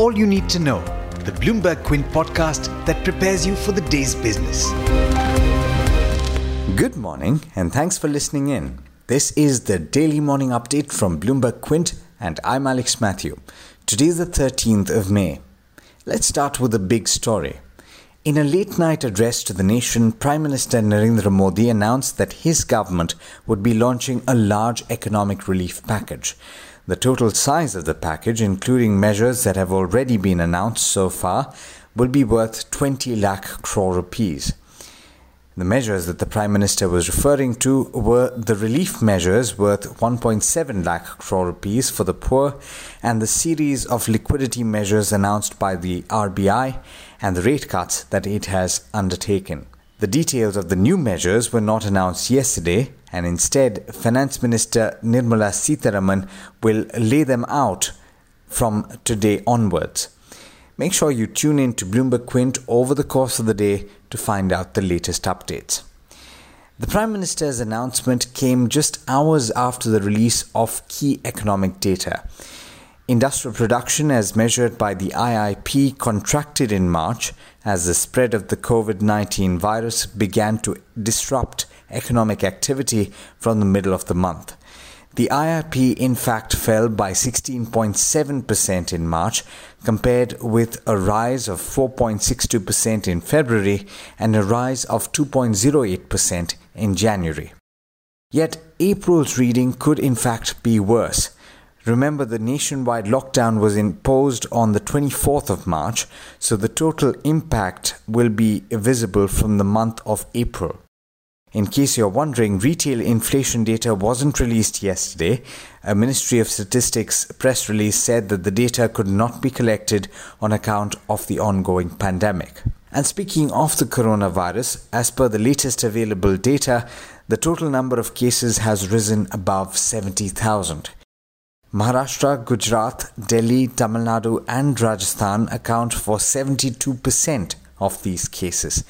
all you need to know, the Bloomberg Quint podcast that prepares you for the day's business. Good morning, and thanks for listening in. This is the daily morning update from Bloomberg Quint, and I'm Alex Mathew. Today is the 13th of May. Let's start with a big story. In a late night address to the nation, Prime Minister Narendra Modi announced that his government would be launching a large economic relief package. The total size of the package, including measures that have already been announced so far, will be worth 20 lakh crore rupees. The measures that the Prime Minister was referring to were the relief measures worth 1.7 lakh crore rupees for the poor and the series of liquidity measures announced by the RBI and the rate cuts that it has undertaken. The details of the new measures were not announced yesterday, and instead, Finance Minister Nirmala Sitharaman will lay them out from today onwards. Make sure you tune in to Bloomberg Quint over the course of the day to find out the latest updates. The Prime Minister's announcement came just hours after the release of key economic data. Industrial production, as measured by the IIP, contracted in March as the spread of the COVID 19 virus began to disrupt economic activity from the middle of the month. The IIP in fact fell by 16.7% in March, compared with a rise of 4.62% in February and a rise of 2.08% in January. Yet April's reading could in fact be worse. Remember, the nationwide lockdown was imposed on the 24th of March, so the total impact will be visible from the month of April. In case you're wondering, retail inflation data wasn't released yesterday. A Ministry of Statistics press release said that the data could not be collected on account of the ongoing pandemic. And speaking of the coronavirus, as per the latest available data, the total number of cases has risen above 70,000. Maharashtra, Gujarat, Delhi, Tamil Nadu, and Rajasthan account for 72% of these cases.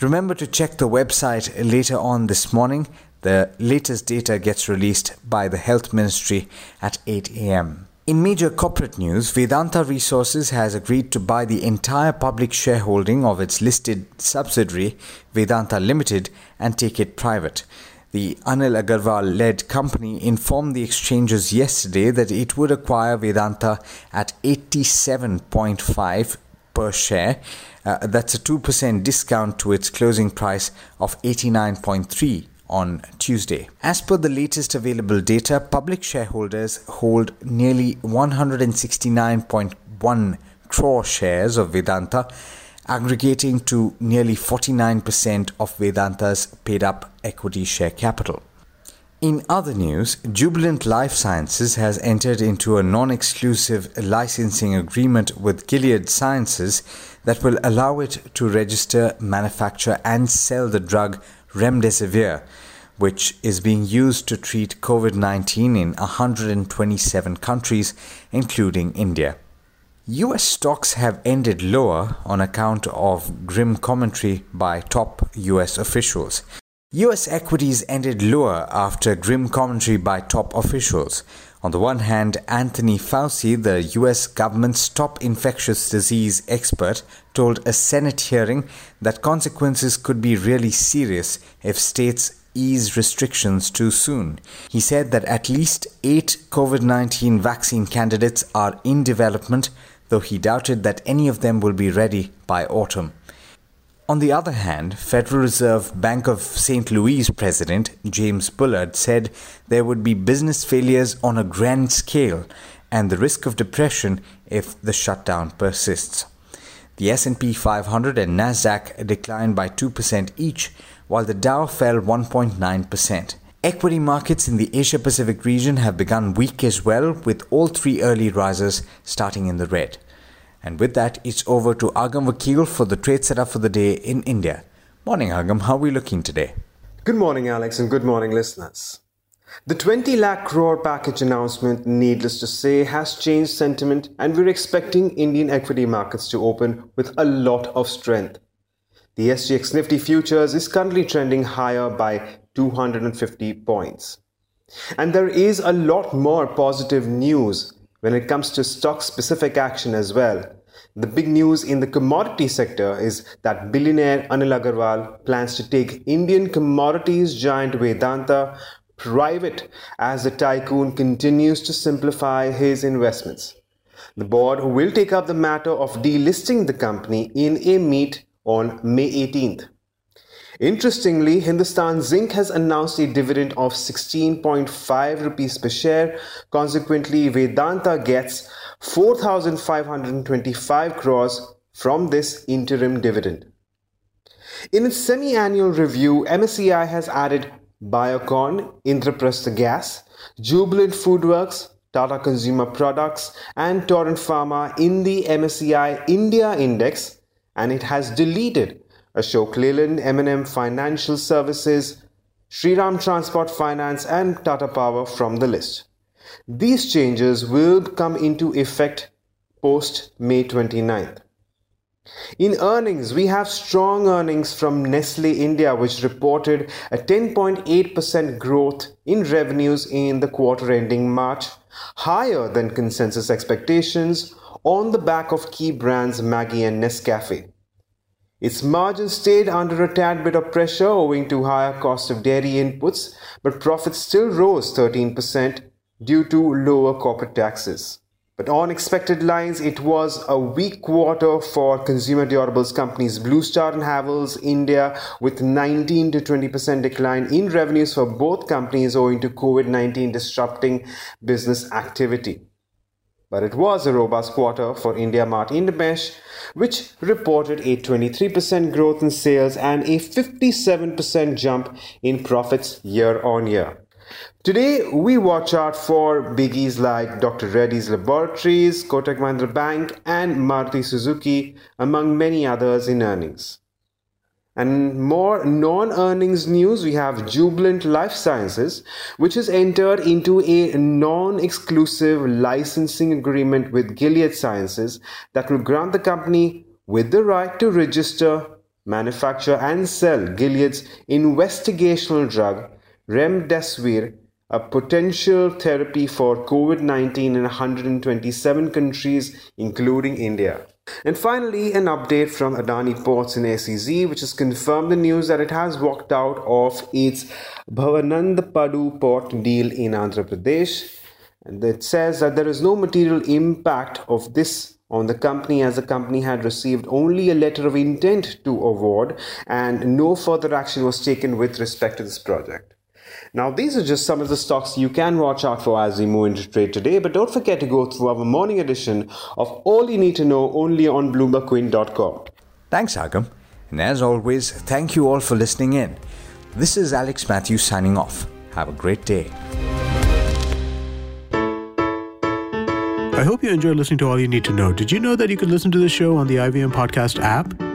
Remember to check the website later on this morning. The latest data gets released by the Health Ministry at 8 a.m. In major corporate news, Vedanta Resources has agreed to buy the entire public shareholding of its listed subsidiary, Vedanta Limited, and take it private. The Anil Agarwal led company informed the exchanges yesterday that it would acquire Vedanta at 87.5 per share. Uh, that's a 2% discount to its closing price of 89.3 on Tuesday. As per the latest available data, public shareholders hold nearly 169.1 crore shares of Vedanta, aggregating to nearly 49% of Vedanta's paid up equity share capital. In other news, Jubilant Life Sciences has entered into a non exclusive licensing agreement with Gilead Sciences that will allow it to register, manufacture, and sell the drug Remdesivir, which is being used to treat COVID 19 in 127 countries, including India. US stocks have ended lower on account of grim commentary by top US officials. US equities ended lower after grim commentary by top officials. On the one hand, Anthony Fauci, the US government's top infectious disease expert, told a Senate hearing that consequences could be really serious if states ease restrictions too soon. He said that at least eight COVID 19 vaccine candidates are in development, though he doubted that any of them will be ready by autumn. On the other hand, Federal Reserve Bank of St. Louis President James Bullard said there would be business failures on a grand scale and the risk of depression if the shutdown persists. The S&P 500 and Nasdaq declined by 2% each, while the Dow fell 1.9%. Equity markets in the Asia Pacific region have begun weak as well, with all three early risers starting in the red. And with that, it's over to Agam Vakil for the trade setup for the day in India. Morning, Agam. How are we looking today? Good morning, Alex, and good morning, listeners. The 20 lakh crore package announcement, needless to say, has changed sentiment, and we're expecting Indian equity markets to open with a lot of strength. The SGX Nifty futures is currently trending higher by 250 points. And there is a lot more positive news when it comes to stock specific action as well. The big news in the commodity sector is that billionaire Anil Agarwal plans to take Indian commodities giant Vedanta private as the tycoon continues to simplify his investments. The board will take up the matter of delisting the company in a meet on May 18th. Interestingly, Hindustan Zinc has announced a dividend of 16.5 rupees per share. Consequently, Vedanta gets 4,525 crores from this interim dividend. In its semi annual review, MSCI has added Biocon, Indraprastha Gas, Jubilant Foodworks, Tata Consumer Products, and Torrent Pharma in the MSCI India Index, and it has deleted Ashok Leyland, M&M Financial Services, Shriram Transport Finance, and Tata Power from the list. These changes will come into effect post May 29th. In earnings, we have strong earnings from Nestle India, which reported a 10.8% growth in revenues in the quarter ending March, higher than consensus expectations on the back of key brands Maggi and Nescafe. Its margins stayed under a tad bit of pressure owing to higher cost of dairy inputs, but profits still rose 13% due to lower corporate taxes. But on expected lines, it was a weak quarter for consumer durables companies Blue Star and Havells India, with 19 to 20% decline in revenues for both companies owing to COVID 19 disrupting business activity. But it was a robust quarter for India Mart Intermesh, which reported a 23% growth in sales and a 57% jump in profits year on year. Today, we watch out for biggies like Dr. Reddy's Laboratories, Kotak Mahindra Bank, and Maruti Suzuki, among many others in earnings. And more non earnings news, we have Jubilant Life Sciences, which has entered into a non exclusive licensing agreement with Gilead Sciences that will grant the company with the right to register, manufacture, and sell Gilead's investigational drug Remdesivir, a potential therapy for COVID 19 in 127 countries, including India. And finally, an update from Adani Ports and SEZ, which has confirmed the news that it has walked out of its Bhavanandapadu port deal in Andhra Pradesh. And it says that there is no material impact of this on the company as the company had received only a letter of intent to award and no further action was taken with respect to this project. Now, these are just some of the stocks you can watch out for as we move into trade today, but don't forget to go through our morning edition of All You Need to Know only on BloombergQuint.com. Thanks, Agam. And as always, thank you all for listening in. This is Alex Mathews signing off. Have a great day. I hope you enjoyed listening to All You Need to Know. Did you know that you can listen to the show on the IVM Podcast app?